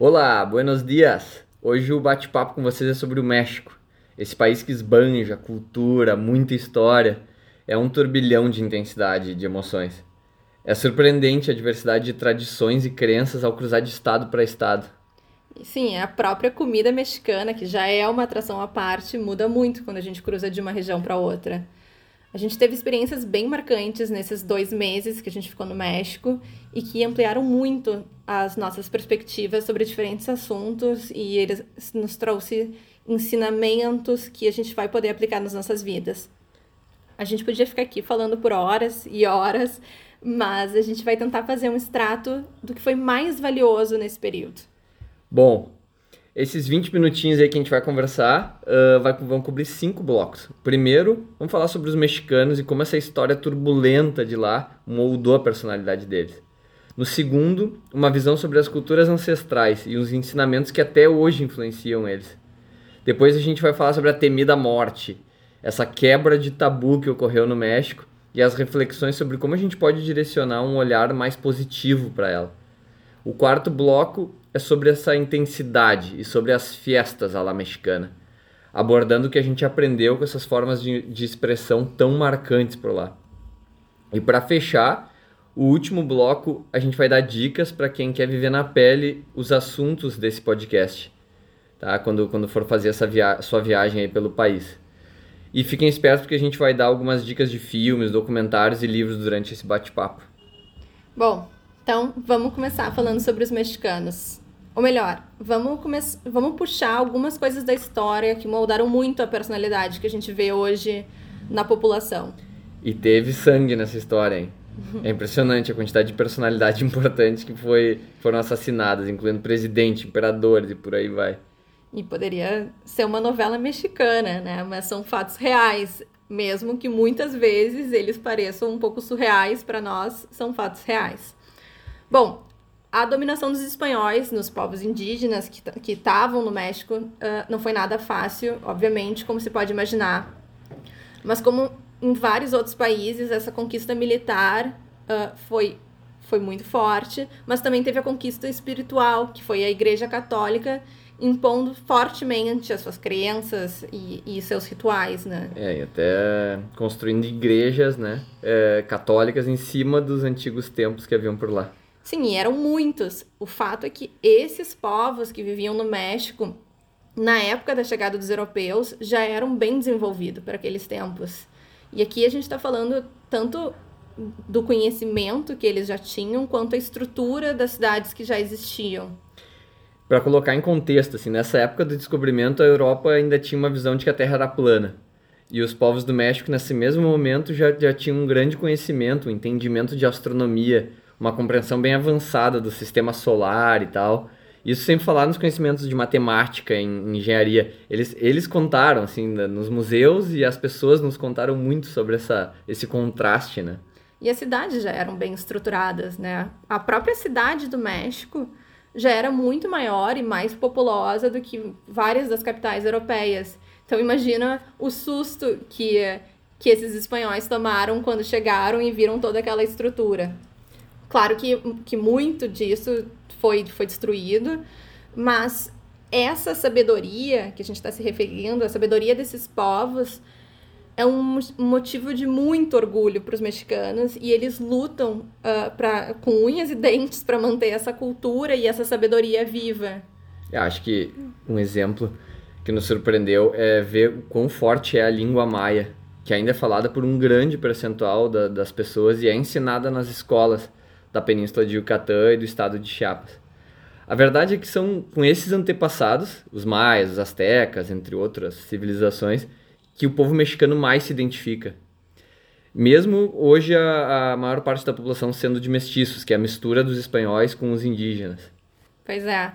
Olá, buenos dias! Hoje o bate-papo com vocês é sobre o México. Esse país que esbanja cultura, muita história, é um turbilhão de intensidade e de emoções. É surpreendente a diversidade de tradições e crenças ao cruzar de estado para estado. Sim, a própria comida mexicana, que já é uma atração à parte, muda muito quando a gente cruza de uma região para outra. A gente teve experiências bem marcantes nesses dois meses que a gente ficou no México e que ampliaram muito as nossas perspectivas sobre diferentes assuntos e eles nos trouxe ensinamentos que a gente vai poder aplicar nas nossas vidas. A gente podia ficar aqui falando por horas e horas, mas a gente vai tentar fazer um extrato do que foi mais valioso nesse período. Bom, esses 20 minutinhos aí que a gente vai conversar uh, vai, vão cobrir cinco blocos. Primeiro, vamos falar sobre os mexicanos e como essa história turbulenta de lá moldou a personalidade deles. No segundo, uma visão sobre as culturas ancestrais e os ensinamentos que até hoje influenciam eles. Depois a gente vai falar sobre a temida morte, essa quebra de tabu que ocorreu no México e as reflexões sobre como a gente pode direcionar um olhar mais positivo para ela. O quarto bloco é sobre essa intensidade e sobre as fiestas à la mexicana, abordando o que a gente aprendeu com essas formas de, de expressão tão marcantes por lá. E para fechar, o último bloco a gente vai dar dicas para quem quer viver na pele os assuntos desse podcast, tá? Quando, quando for fazer essa via sua viagem aí pelo país. E fiquem espertos porque a gente vai dar algumas dicas de filmes, documentários e livros durante esse bate-papo. Bom, então, vamos começar falando sobre os mexicanos. Ou melhor, vamos, vamos puxar algumas coisas da história que moldaram muito a personalidade que a gente vê hoje na população. E teve sangue nessa história, hein? É impressionante a quantidade de personalidade importante que foi, foram assassinadas, incluindo presidente, imperadores e por aí vai. E poderia ser uma novela mexicana, né? Mas são fatos reais. Mesmo que muitas vezes eles pareçam um pouco surreais para nós, são fatos reais. Bom, a dominação dos espanhóis nos povos indígenas que estavam no México uh, não foi nada fácil, obviamente, como se pode imaginar. Mas como em vários outros países, essa conquista militar uh, foi, foi muito forte, mas também teve a conquista espiritual, que foi a Igreja Católica impondo fortemente as suas crenças e, e seus rituais, né? É, e até construindo igrejas, né, é, católicas em cima dos antigos templos que haviam por lá. Sim, eram muitos. O fato é que esses povos que viviam no México, na época da chegada dos europeus, já eram bem desenvolvidos para aqueles tempos. E aqui a gente está falando tanto do conhecimento que eles já tinham, quanto a estrutura das cidades que já existiam. Para colocar em contexto, assim, nessa época do descobrimento, a Europa ainda tinha uma visão de que a Terra era plana. E os povos do México, nesse mesmo momento, já, já tinham um grande conhecimento, um entendimento de astronomia, uma compreensão bem avançada do sistema solar e tal. Isso sem falar nos conhecimentos de matemática, em engenharia. Eles, eles contaram, assim, nos museus e as pessoas nos contaram muito sobre essa, esse contraste, né? E as cidades já eram bem estruturadas, né? A própria cidade do México já era muito maior e mais populosa do que várias das capitais europeias. Então imagina o susto que, que esses espanhóis tomaram quando chegaram e viram toda aquela estrutura. Claro que, que muito disso foi, foi destruído, mas essa sabedoria que a gente está se referindo, a sabedoria desses povos, é um motivo de muito orgulho para os mexicanos e eles lutam uh, pra, com unhas e dentes para manter essa cultura e essa sabedoria viva. Eu acho que um exemplo que nos surpreendeu é ver o quão forte é a língua maia, que ainda é falada por um grande percentual da, das pessoas e é ensinada nas escolas da península de Yucatán e do estado de Chiapas. A verdade é que são com esses antepassados, os maias, os astecas, entre outras civilizações, que o povo mexicano mais se identifica. Mesmo hoje a, a maior parte da população sendo de mestiços, que é a mistura dos espanhóis com os indígenas. Pois é.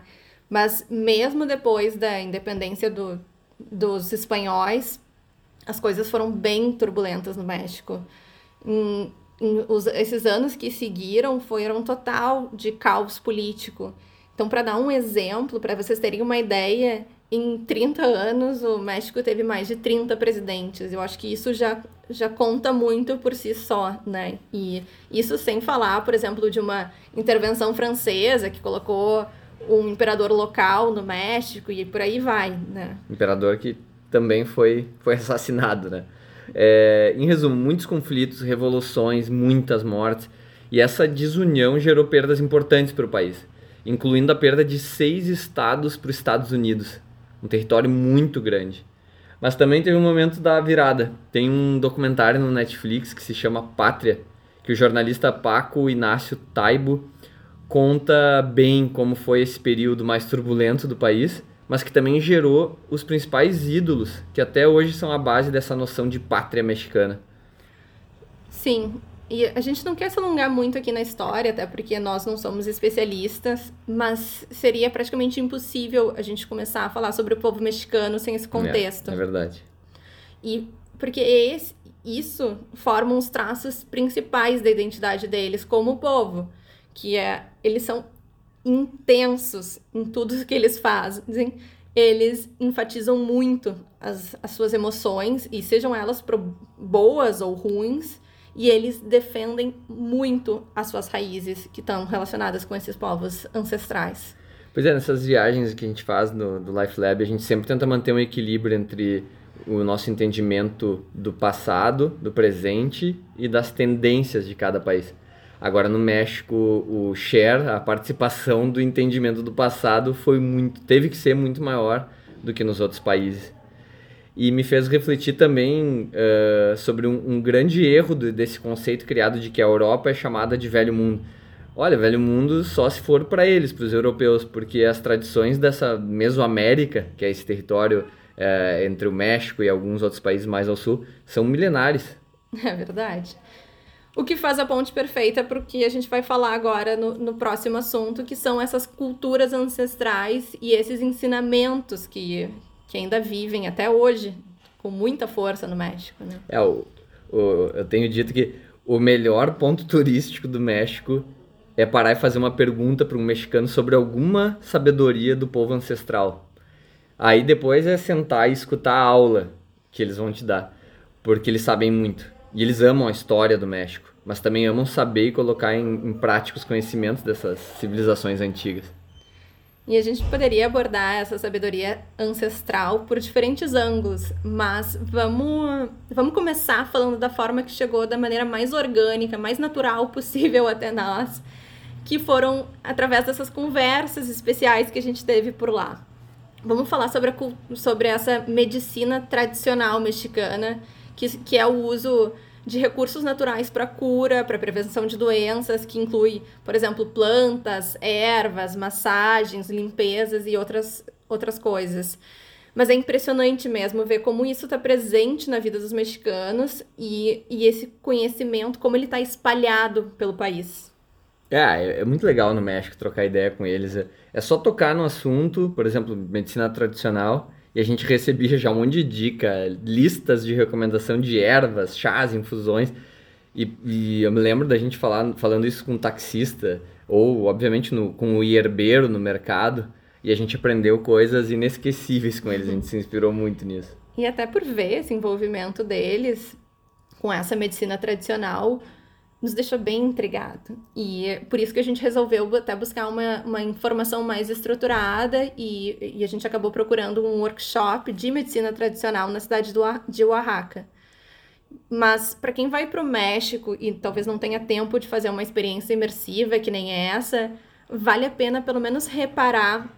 Mas mesmo depois da independência do, dos espanhóis, as coisas foram bem turbulentas no México. Em os, esses anos que seguiram foram total de caos político. Então, para dar um exemplo, para vocês terem uma ideia, em 30 anos o México teve mais de 30 presidentes. Eu acho que isso já, já conta muito por si só, né? E isso sem falar, por exemplo, de uma intervenção francesa que colocou um imperador local no México e por aí vai, né? Imperador que também foi, foi assassinado, né? É, em resumo, muitos conflitos, revoluções, muitas mortes, e essa desunião gerou perdas importantes para o país, incluindo a perda de seis estados para os Estados Unidos, um território muito grande. Mas também teve um momento da virada. Tem um documentário no Netflix que se chama Pátria, que o jornalista Paco Inácio Taibo conta bem como foi esse período mais turbulento do país, mas que também gerou os principais ídolos que até hoje são a base dessa noção de pátria mexicana. Sim, e a gente não quer se alongar muito aqui na história, até porque nós não somos especialistas, mas seria praticamente impossível a gente começar a falar sobre o povo mexicano sem esse contexto. É, é verdade. E porque esse, isso forma os traços principais da identidade deles como povo, que é eles são intensos em tudo que eles fazem. Eles enfatizam muito as, as suas emoções, e sejam elas pro, boas ou ruins, e eles defendem muito as suas raízes que estão relacionadas com esses povos ancestrais. Pois é, nessas viagens que a gente faz no, do Life Lab, a gente sempre tenta manter um equilíbrio entre o nosso entendimento do passado, do presente e das tendências de cada país. Agora no México, o share, a participação do entendimento do passado foi muito, teve que ser muito maior do que nos outros países e me fez refletir também uh, sobre um, um, grande erro desse conceito criado de que a Europa é chamada de velho mundo. Olha, velho mundo só se for para eles, para os europeus, porque as tradições dessa Mesoamérica, que é esse território uh, entre o México e alguns outros países mais ao sul, são milenares. É verdade. O que faz a ponte perfeita para o que a gente vai falar agora no, no próximo assunto, que são essas culturas ancestrais e esses ensinamentos que, que ainda vivem até hoje com muita força no México, né? É, o, o, eu tenho dito que o melhor ponto turístico do México é parar e fazer uma pergunta para um mexicano sobre alguma sabedoria do povo ancestral. Aí depois é sentar e escutar a aula que eles vão te dar, porque eles sabem muito. E eles amam a história do México, mas também amam saber e colocar em, em prática os conhecimentos dessas civilizações antigas. E a gente poderia abordar essa sabedoria ancestral por diferentes ângulos, mas vamos, vamos começar falando da forma que chegou da maneira mais orgânica, mais natural possível até nós, que foram através dessas conversas especiais que a gente teve por lá. Vamos falar sobre, a, sobre essa medicina tradicional mexicana, que, que é o uso de recursos naturais para cura, para prevenção de doenças, que inclui, por exemplo, plantas, ervas, massagens, limpezas e outras, outras coisas. Mas é impressionante mesmo ver como isso está presente na vida dos mexicanos e, e esse conhecimento, como ele está espalhado pelo país. É, é, é muito legal no México trocar ideia com eles. É, é só tocar no assunto, por exemplo, medicina tradicional, e a gente recebia já um monte de dica, listas de recomendação de ervas, chás, infusões. E, e eu me lembro da gente falar, falando isso com um taxista, ou obviamente no, com o hierbeiro no mercado, e a gente aprendeu coisas inesquecíveis com eles, a gente se inspirou muito nisso. E até por ver esse envolvimento deles com essa medicina tradicional, nos deixou bem intrigado. E é por isso que a gente resolveu até buscar uma, uma informação mais estruturada e, e a gente acabou procurando um workshop de medicina tradicional na cidade do, de Oaxaca. Mas para quem vai para o México e talvez não tenha tempo de fazer uma experiência imersiva que nem essa, vale a pena pelo menos reparar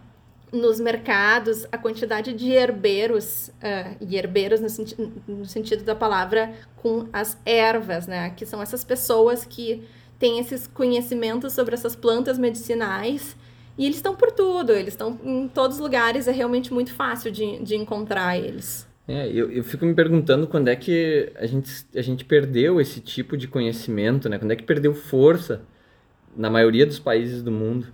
nos mercados a quantidade de herbeiros, uh, e herbeiros no, senti no sentido da palavra com as ervas, né? Que são essas pessoas que têm esses conhecimentos sobre essas plantas medicinais e eles estão por tudo, eles estão em todos os lugares, é realmente muito fácil de, de encontrar eles. É, eu, eu fico me perguntando quando é que a gente, a gente perdeu esse tipo de conhecimento, né? Quando é que perdeu força na maioria dos países do mundo.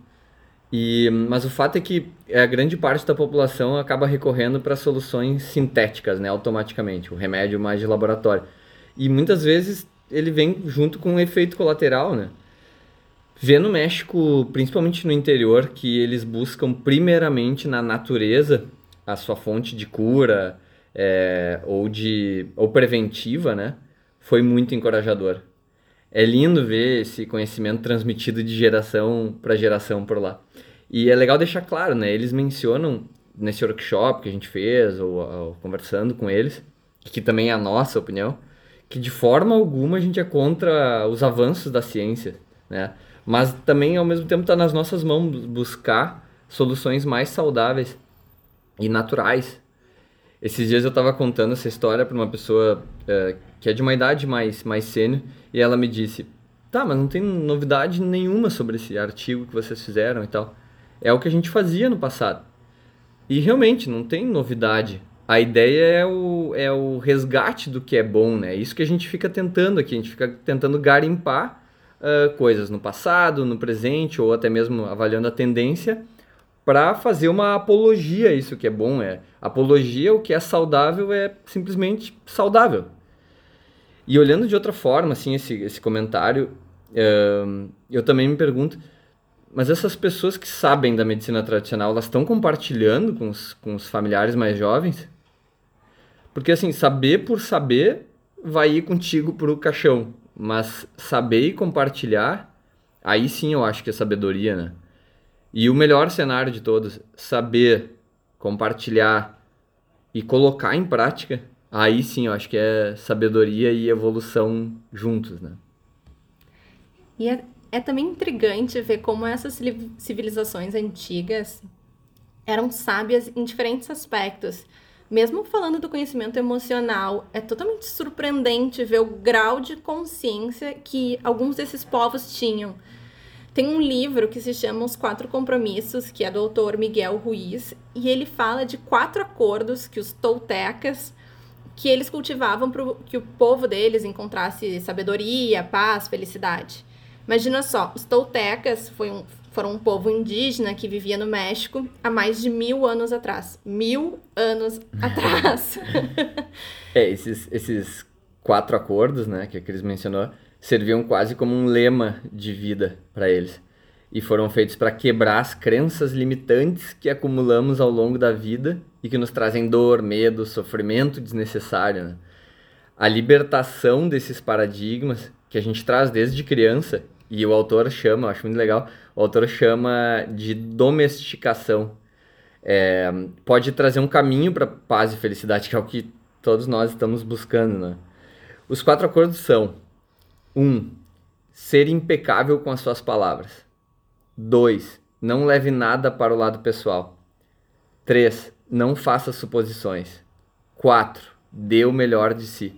E, mas o fato é que a grande parte da população acaba recorrendo para soluções sintéticas, né, automaticamente, o remédio mais de laboratório. E muitas vezes ele vem junto com um efeito colateral, né? Vê no México, principalmente no interior, que eles buscam primeiramente na natureza a sua fonte de cura é, ou de ou preventiva, né? Foi muito encorajador. É lindo ver esse conhecimento transmitido de geração para geração por lá. E é legal deixar claro, né? Eles mencionam nesse workshop que a gente fez, ou, ou conversando com eles, que também é a nossa opinião, que de forma alguma a gente é contra os avanços da ciência, né? Mas também, ao mesmo tempo, está nas nossas mãos buscar soluções mais saudáveis e naturais. Esses dias eu estava contando essa história para uma pessoa é, que é de uma idade mais, mais sênior e ela me disse: Tá, mas não tem novidade nenhuma sobre esse artigo que vocês fizeram e tal. É o que a gente fazia no passado. E realmente, não tem novidade. A ideia é o, é o resgate do que é bom, né? É isso que a gente fica tentando aqui. A gente fica tentando garimpar uh, coisas no passado, no presente, ou até mesmo avaliando a tendência para fazer uma apologia a isso que é bom. É apologia, o que é saudável é simplesmente saudável. E olhando de outra forma, assim, esse, esse comentário, uh, eu também me pergunto mas essas pessoas que sabem da medicina tradicional, elas estão compartilhando com os, com os familiares mais jovens? Porque, assim, saber por saber vai ir contigo pro caixão. Mas saber e compartilhar, aí sim eu acho que é sabedoria, né? E o melhor cenário de todos, saber, compartilhar e colocar em prática, aí sim eu acho que é sabedoria e evolução juntos, né? E é, é também intrigante ver como essas civilizações antigas eram sábias em diferentes aspectos. Mesmo falando do conhecimento emocional, é totalmente surpreendente ver o grau de consciência que alguns desses povos tinham. Tem um livro que se chama Os Quatro Compromissos, que é do autor Miguel Ruiz, e ele fala de quatro acordos que os toltecas que eles cultivavam para que o povo deles encontrasse sabedoria, paz, felicidade. Imagina só, os toltecas um, foram um povo indígena que vivia no México há mais de mil anos atrás. Mil anos atrás. é, esses, esses quatro acordos, né, que a Cris mencionou, serviam quase como um lema de vida para eles. E foram feitos para quebrar as crenças limitantes que acumulamos ao longo da vida e que nos trazem dor, medo, sofrimento desnecessário. Né? A libertação desses paradigmas que a gente traz desde criança, e o autor chama, acho muito legal, o autor chama de domesticação. É, pode trazer um caminho para paz e felicidade, que é o que todos nós estamos buscando, né? Os quatro acordos são: 1. Um, ser impecável com as suas palavras. 2. Não leve nada para o lado pessoal. 3. Não faça suposições. 4. Dê o melhor de si.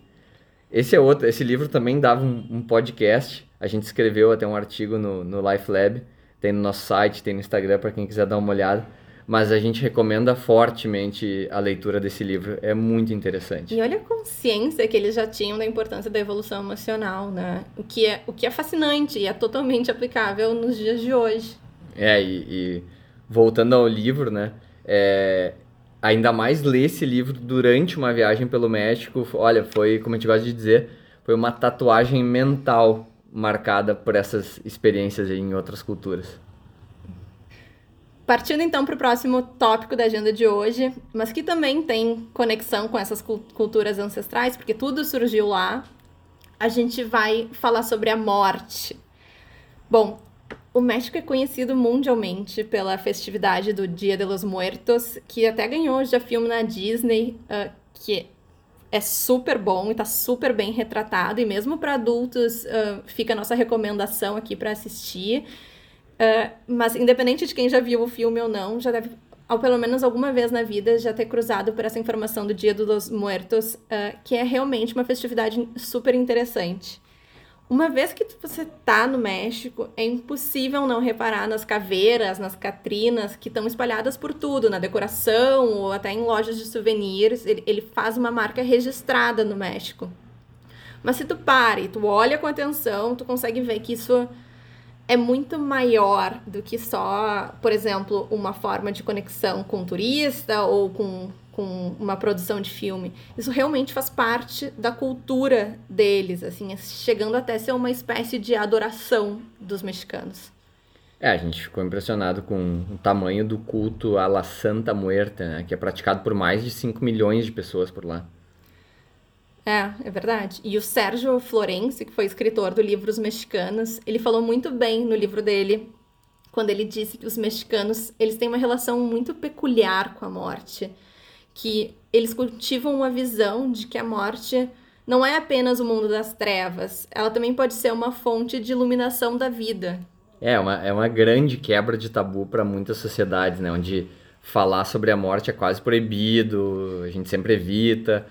Esse é outro, esse livro também dava um, um podcast. A gente escreveu até um artigo no, no Life Lab, tem no nosso site, tem no Instagram para quem quiser dar uma olhada. Mas a gente recomenda fortemente a leitura desse livro, é muito interessante. E olha a consciência que eles já tinham da importância da evolução emocional, né? O que é, o que é fascinante e é totalmente aplicável nos dias de hoje. É, e, e voltando ao livro, né? É, ainda mais ler esse livro durante uma viagem pelo México, olha, foi, como a gente gosta de dizer, foi uma tatuagem mental marcada por essas experiências em outras culturas. Partindo então para o próximo tópico da agenda de hoje, mas que também tem conexão com essas culturas ancestrais, porque tudo surgiu lá, a gente vai falar sobre a morte. Bom, o México é conhecido mundialmente pela festividade do Dia de los Muertos, que até ganhou já filme na Disney, uh, que é super bom e tá super bem retratado, e mesmo para adultos uh, fica a nossa recomendação aqui para assistir. Uh, mas independente de quem já viu o filme ou não, já deve, ou pelo menos alguma vez na vida, já ter cruzado por essa informação do Dia dos Muertos, que é realmente uma festividade super interessante. Uma vez que você tá no México, é impossível não reparar nas caveiras, nas catrinas que estão espalhadas por tudo, na decoração ou até em lojas de souvenirs. Ele, ele faz uma marca registrada no México. Mas se tu para e tu olha com atenção, tu consegue ver que isso é muito maior do que só, por exemplo, uma forma de conexão com o turista ou com com uma produção de filme. Isso realmente faz parte da cultura deles, assim, chegando até ser uma espécie de adoração dos mexicanos. É, a gente ficou impressionado com o tamanho do culto à La Santa Muerta, né, que é praticado por mais de 5 milhões de pessoas por lá. É, é verdade. E o Sérgio Florenci, que foi escritor do livro Os Mexicanos, ele falou muito bem no livro dele quando ele disse que os mexicanos, eles têm uma relação muito peculiar com a morte, que eles cultivam uma visão de que a morte não é apenas o mundo das trevas, ela também pode ser uma fonte de iluminação da vida. É, uma, é uma grande quebra de tabu para muitas sociedades, né? Onde falar sobre a morte é quase proibido, a gente sempre evita.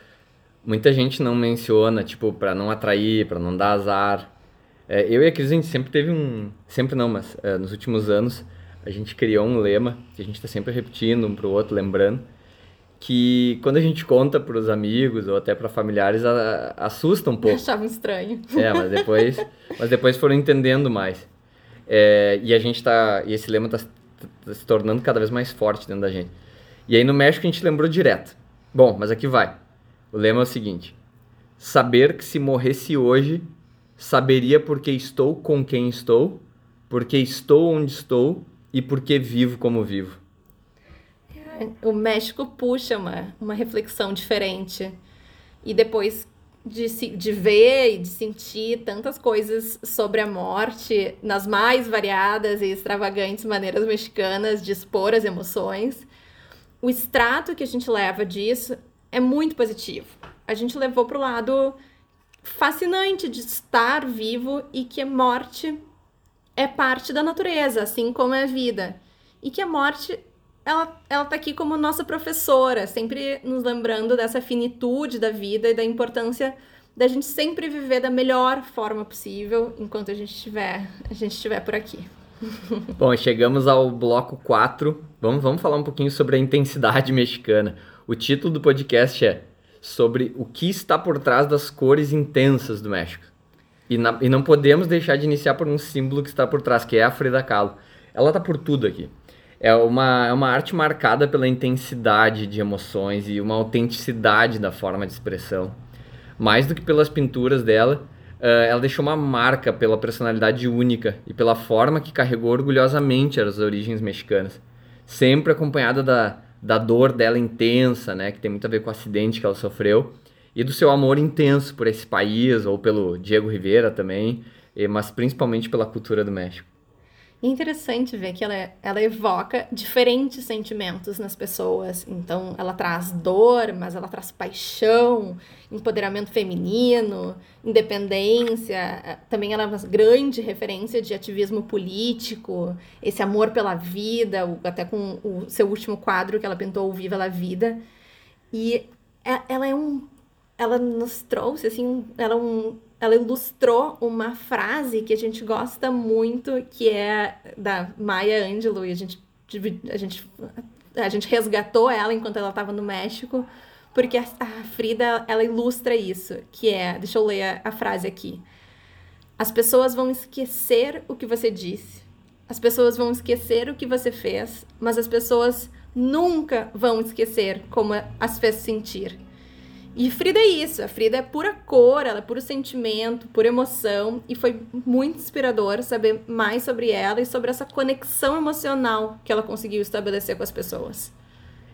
Muita gente não menciona, tipo, para não atrair, para não dar azar. É, eu e a Cris, a gente sempre teve um. Sempre não, mas é, nos últimos anos a gente criou um lema que a gente está sempre repetindo um para o outro, lembrando, que quando a gente conta para os amigos ou até para familiares a, assusta um pouco. Achavam estranho. É, mas depois, mas depois foram entendendo mais. É, e a gente tá, e esse lema está tá se tornando cada vez mais forte dentro da gente. E aí no México a gente lembrou direto. Bom, mas aqui vai. O lema é o seguinte: saber que se morresse hoje, saberia porque estou com quem estou, porque estou onde estou e porque vivo como vivo o México puxa uma, uma reflexão diferente. E depois de, de ver e de sentir tantas coisas sobre a morte nas mais variadas e extravagantes maneiras mexicanas de expor as emoções, o extrato que a gente leva disso é muito positivo. A gente levou para o lado fascinante de estar vivo e que a morte é parte da natureza, assim como é a vida. E que a morte ela, ela tá aqui como nossa professora, sempre nos lembrando dessa finitude da vida e da importância da gente sempre viver da melhor forma possível enquanto a gente estiver, a gente estiver por aqui. Bom, chegamos ao bloco 4. Vamos, vamos falar um pouquinho sobre a intensidade mexicana. O título do podcast é sobre o que está por trás das cores intensas do México. E, na, e não podemos deixar de iniciar por um símbolo que está por trás, que é a Frida Kahlo. Ela está por tudo aqui é uma, é uma arte marcada pela intensidade de emoções e uma autenticidade da forma de expressão. Mais do que pelas pinturas dela, uh, ela deixou uma marca pela personalidade única e pela forma que carregou orgulhosamente as origens mexicanas. Sempre acompanhada da, da dor dela intensa, né, que tem muito a ver com o acidente que ela sofreu, e do seu amor intenso por esse país, ou pelo Diego Rivera também, mas principalmente pela cultura do México. É interessante ver que ela, ela evoca diferentes sentimentos nas pessoas. Então, ela traz dor, mas ela traz paixão, empoderamento feminino, independência. Também ela é uma grande referência de ativismo político, esse amor pela vida, até com o seu último quadro que ela pintou, Viva la Vida. E é, ela é um. Ela nos trouxe, assim, ela é um ela ilustrou uma frase que a gente gosta muito, que é da Maya Angelou, e a gente, a gente, a gente resgatou ela enquanto ela estava no México, porque a, a, Frida, ela ilustra isso, que é, deixa eu ler a, a frase aqui. As pessoas vão esquecer o que você disse, as pessoas vão esquecer o que você fez, mas as pessoas nunca vão esquecer como as fez sentir. E Frida é isso, a Frida é pura cor, ela é puro sentimento, pura emoção, e foi muito inspirador saber mais sobre ela e sobre essa conexão emocional que ela conseguiu estabelecer com as pessoas.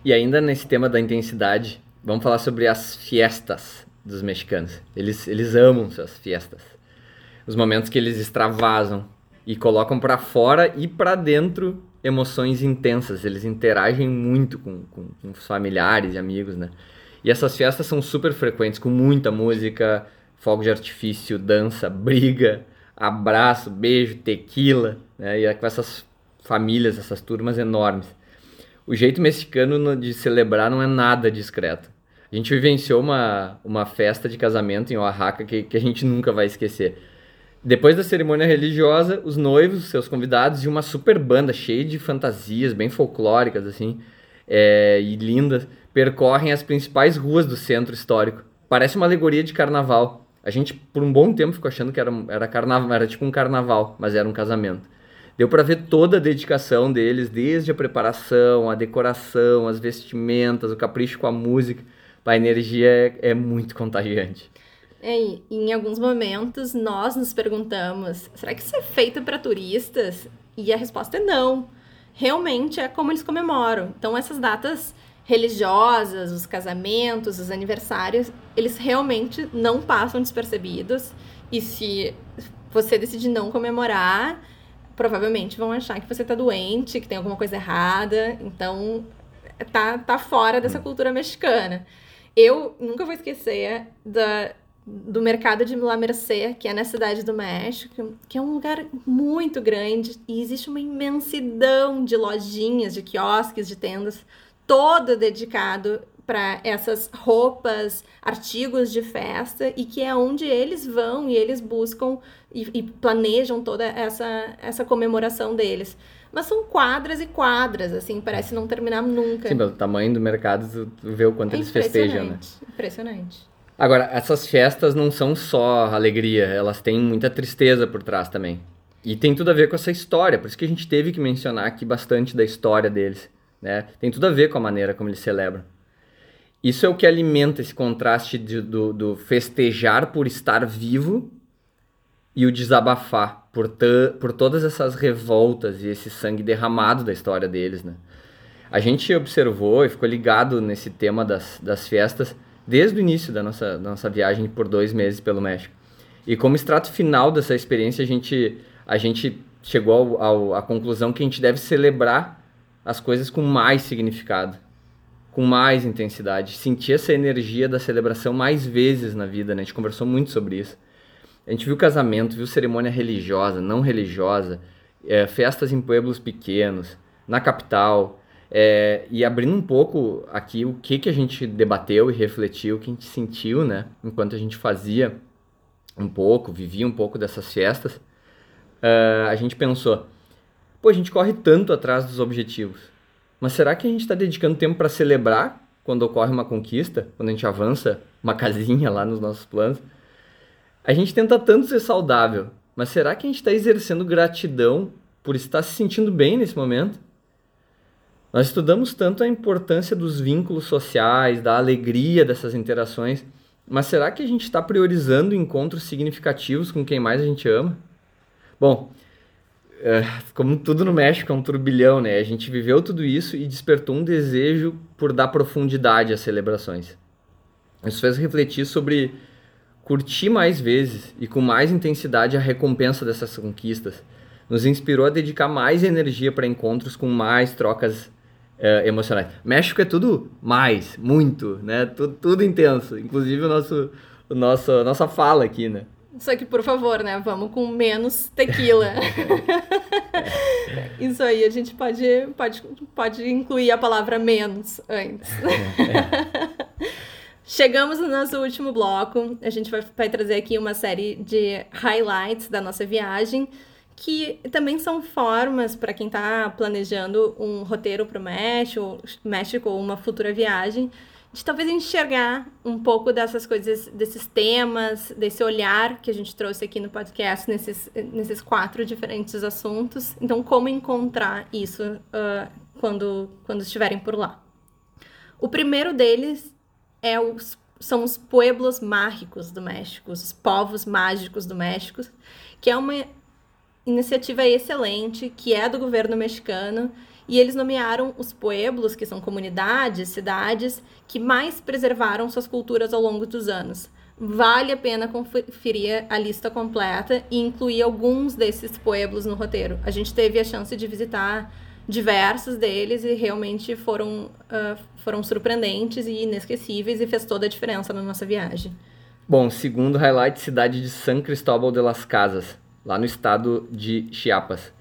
E ainda nesse tema da intensidade, vamos falar sobre as fiestas dos mexicanos. Eles, eles amam suas fiestas. Os momentos que eles extravasam e colocam para fora e para dentro emoções intensas. Eles interagem muito com, com, com familiares e amigos, né? E essas festas são super frequentes, com muita música, fogo de artifício, dança, briga, abraço, beijo, tequila, né? E é com essas famílias, essas turmas enormes. O jeito mexicano de celebrar não é nada discreto. A gente vivenciou uma, uma festa de casamento em Oaxaca que, que a gente nunca vai esquecer. Depois da cerimônia religiosa, os noivos, seus convidados e uma super banda cheia de fantasias, bem folclóricas, assim, é, e lindas, percorrem as principais ruas do centro histórico. Parece uma alegoria de carnaval. A gente, por um bom tempo, ficou achando que era, era carnaval, era tipo um carnaval, mas era um casamento. Deu para ver toda a dedicação deles, desde a preparação, a decoração, as vestimentas, o capricho com a música. A energia é, é muito contagiante. É, em alguns momentos nós nos perguntamos: será que isso é feito para turistas? E a resposta é não. Realmente é como eles comemoram. Então, essas datas religiosas, os casamentos, os aniversários, eles realmente não passam despercebidos. E se você decidir não comemorar, provavelmente vão achar que você tá doente, que tem alguma coisa errada. Então, tá, tá fora dessa cultura mexicana. Eu nunca vou esquecer da, do mercado de La Merced, que é na cidade do México, que é um lugar muito grande e existe uma imensidão de lojinhas, de quiosques, de tendas, todo dedicado para essas roupas, artigos de festa e que é onde eles vão e eles buscam e, e planejam toda essa, essa comemoração deles. Mas são quadras e quadras, assim, parece não terminar nunca. Sim, pelo tamanho do mercado, tu vê o quanto é eles festejam, né? Impressionante. Agora, essas festas não são só alegria, elas têm muita tristeza por trás também. E tem tudo a ver com essa história, por isso que a gente teve que mencionar aqui bastante da história deles. Né? Tem tudo a ver com a maneira como eles celebram. Isso é o que alimenta esse contraste de, do, do, festejar por estar vivo e o desabafar por, por todas essas revoltas e esse sangue derramado da história deles, né? A gente observou e ficou ligado nesse tema das, das festas desde o início da nossa, da nossa viagem por dois meses pelo México. E como extrato final dessa experiência, a gente, a gente chegou à conclusão que a gente deve celebrar as coisas com mais significado com mais intensidade, sentir essa energia da celebração mais vezes na vida, né? A gente conversou muito sobre isso. A gente viu casamento, viu cerimônia religiosa, não religiosa, é, festas em pueblos pequenos, na capital, é, e abrindo um pouco aqui o que, que a gente debateu e refletiu, o que a gente sentiu, né? Enquanto a gente fazia um pouco, vivia um pouco dessas festas, uh, a gente pensou, pô, a gente corre tanto atrás dos objetivos mas será que a gente está dedicando tempo para celebrar quando ocorre uma conquista, quando a gente avança uma casinha lá nos nossos planos? A gente tenta tanto ser saudável, mas será que a gente está exercendo gratidão por estar se sentindo bem nesse momento? Nós estudamos tanto a importância dos vínculos sociais, da alegria dessas interações, mas será que a gente está priorizando encontros significativos com quem mais a gente ama? Bom, é, como tudo no México é um turbilhão, né? A gente viveu tudo isso e despertou um desejo por dar profundidade às celebrações. Isso fez refletir sobre curtir mais vezes e com mais intensidade a recompensa dessas conquistas. Nos inspirou a dedicar mais energia para encontros com mais trocas é, emocionais. México é tudo mais, muito, né? Tudo, tudo intenso, inclusive o nosso, o nosso, nossa fala aqui, né? Só que, por favor, né? Vamos com menos tequila. Isso aí a gente pode, pode, pode incluir a palavra menos antes. Chegamos no nosso último bloco. A gente vai, vai trazer aqui uma série de highlights da nossa viagem, que também são formas para quem está planejando um roteiro para o México, México ou uma futura viagem de talvez enxergar um pouco dessas coisas, desses temas, desse olhar que a gente trouxe aqui no podcast, nesses, nesses quatro diferentes assuntos. Então, como encontrar isso uh, quando, quando estiverem por lá? O primeiro deles é os, são os pueblos mágicos do México, os povos mágicos do México, que é uma iniciativa excelente, que é do governo mexicano e eles nomearam os pueblos, que são comunidades, cidades, que mais preservaram suas culturas ao longo dos anos. Vale a pena conferir a lista completa e incluir alguns desses pueblos no roteiro. A gente teve a chance de visitar diversos deles e realmente foram, uh, foram surpreendentes e inesquecíveis e fez toda a diferença na nossa viagem. Bom, segundo highlight, cidade de San Cristóbal de las Casas, lá no estado de Chiapas.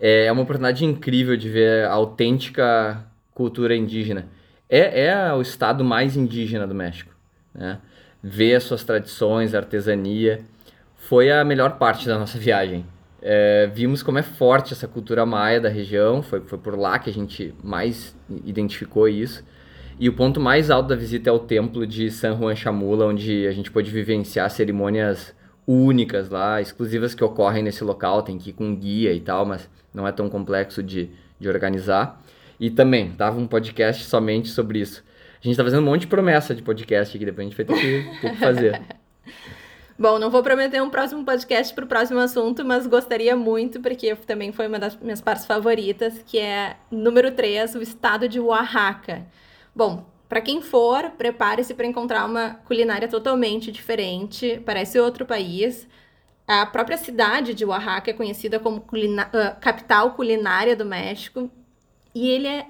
É, é uma oportunidade incrível de ver a autêntica cultura indígena. É, é o estado mais indígena do México. Né? Ver as suas tradições, artesania, foi a melhor parte da nossa viagem. É, vimos como é forte essa cultura maia da região, foi, foi por lá que a gente mais identificou isso. E o ponto mais alto da visita é o templo de San Juan Chamula, onde a gente pôde vivenciar cerimônias únicas lá, exclusivas que ocorrem nesse local, tem que ir com guia e tal, mas não é tão complexo de, de organizar. E também, tava um podcast somente sobre isso. A gente tá fazendo um monte de promessa de podcast que depois a gente vai ter que, ter que fazer. Bom, não vou prometer um próximo podcast para o próximo assunto, mas gostaria muito, porque também foi uma das minhas partes favoritas, que é número 3, o estado de Oaxaca. Bom, para quem for, prepare-se para encontrar uma culinária totalmente diferente, parece outro país A própria cidade de Oaxaca é conhecida como culina uh, capital culinária do México. E ele é.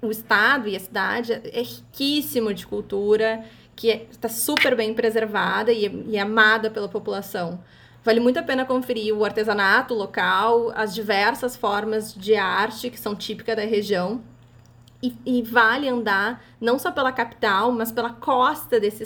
O estado e a cidade é riquíssimo de cultura, que está é, super bem preservada e, e amada pela população. Vale muito a pena conferir o artesanato local, as diversas formas de arte que são típicas da região. E, e, vale andar não só pela capital, mas pela costa desse,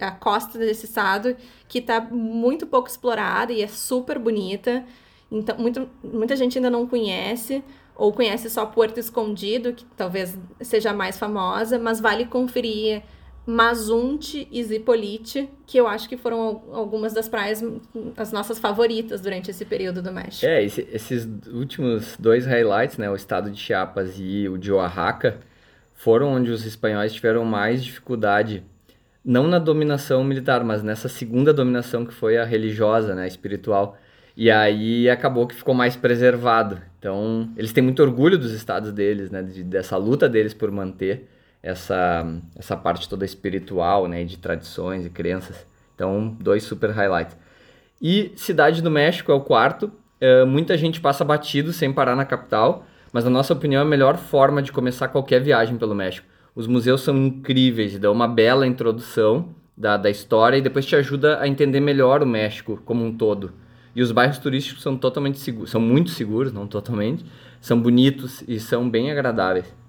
a costa desse estado, que está muito pouco explorada e é super bonita. Então, muito, muita gente ainda não conhece, ou conhece só Porto Escondido, que talvez seja a mais famosa, mas vale conferir Mazunte e Zipolite, que eu acho que foram algumas das praias, as nossas favoritas durante esse período do México. É, esse, esses últimos dois highlights, né, o estado de Chiapas e o de Oaxaca, foram onde os espanhóis tiveram mais dificuldade, não na dominação militar, mas nessa segunda dominação que foi a religiosa, né, a espiritual. E aí acabou que ficou mais preservado. Então, eles têm muito orgulho dos estados deles, né, de, dessa luta deles por manter essa, essa parte toda espiritual, né, de tradições e crenças. Então, dois super highlights. E Cidade do México é o quarto. Uh, muita gente passa batido sem parar na capital, mas na nossa opinião é a melhor forma de começar qualquer viagem pelo México. Os museus são incríveis, dão uma bela introdução da, da história e depois te ajuda a entender melhor o México como um todo. E os bairros turísticos são totalmente seguros, são muito seguros, não totalmente, são bonitos e são bem agradáveis.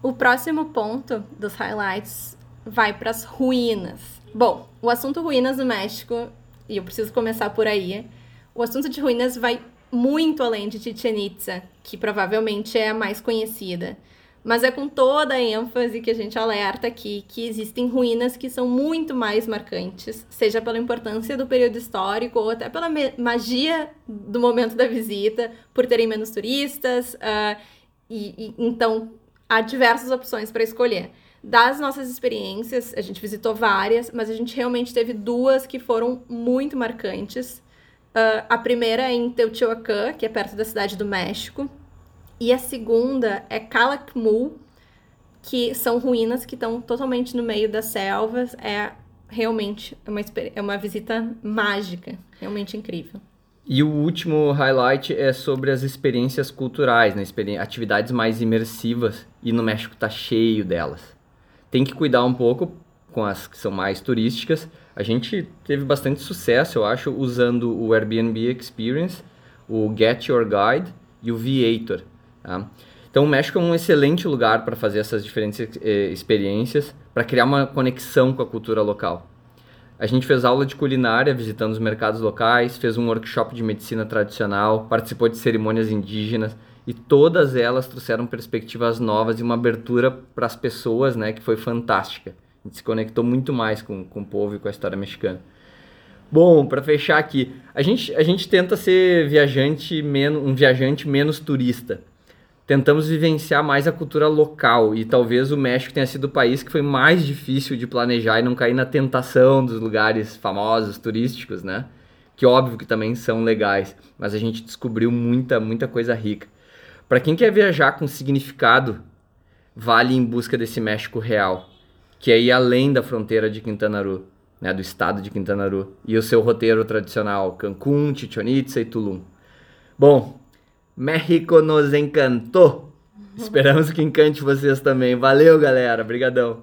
O próximo ponto dos highlights vai para as ruínas. Bom, o assunto ruínas no México, e eu preciso começar por aí. O assunto de ruínas vai muito além de Chichen Itza, que provavelmente é a mais conhecida. Mas é com toda a ênfase que a gente alerta aqui que existem ruínas que são muito mais marcantes, seja pela importância do período histórico ou até pela magia do momento da visita, por terem menos turistas. Uh, e, e, então, há diversas opções para escolher. Das nossas experiências, a gente visitou várias, mas a gente realmente teve duas que foram muito marcantes. Uh, a primeira é em Teotihuacan, que é perto da cidade do México. E a segunda é Calakmul, que são ruínas que estão totalmente no meio das selvas. É realmente uma, é uma visita mágica, realmente incrível. E o último highlight é sobre as experiências culturais, né? atividades mais imersivas, e no México tá cheio delas. Tem que cuidar um pouco com as que são mais turísticas. A gente teve bastante sucesso, eu acho, usando o Airbnb Experience, o Get Your Guide e o Viator. Tá? Então, o México é um excelente lugar para fazer essas diferentes eh, experiências, para criar uma conexão com a cultura local. A gente fez aula de culinária visitando os mercados locais, fez um workshop de medicina tradicional, participou de cerimônias indígenas e todas elas trouxeram perspectivas novas e uma abertura para as pessoas, né, que foi fantástica. A gente se conectou muito mais com, com o povo e com a história mexicana. Bom, para fechar aqui, a gente, a gente tenta ser viajante menos, um viajante menos turista tentamos vivenciar mais a cultura local e talvez o México tenha sido o país que foi mais difícil de planejar e não cair na tentação dos lugares famosos, turísticos, né? Que óbvio que também são legais, mas a gente descobriu muita, muita coisa rica. Para quem quer viajar com significado, vale em busca desse México real, que é ir além da fronteira de Quintana Roo, né, do estado de Quintana Roo, e o seu roteiro tradicional, Cancún, Chichen Itza e Tulum. Bom, México nos encantou. Esperamos que encante vocês também. Valeu, galera. Obrigadão.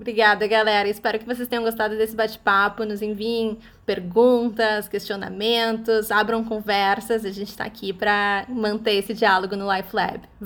Obrigada, galera. Espero que vocês tenham gostado desse bate-papo. Nos enviem perguntas, questionamentos, abram conversas. A gente está aqui para manter esse diálogo no Life Lab.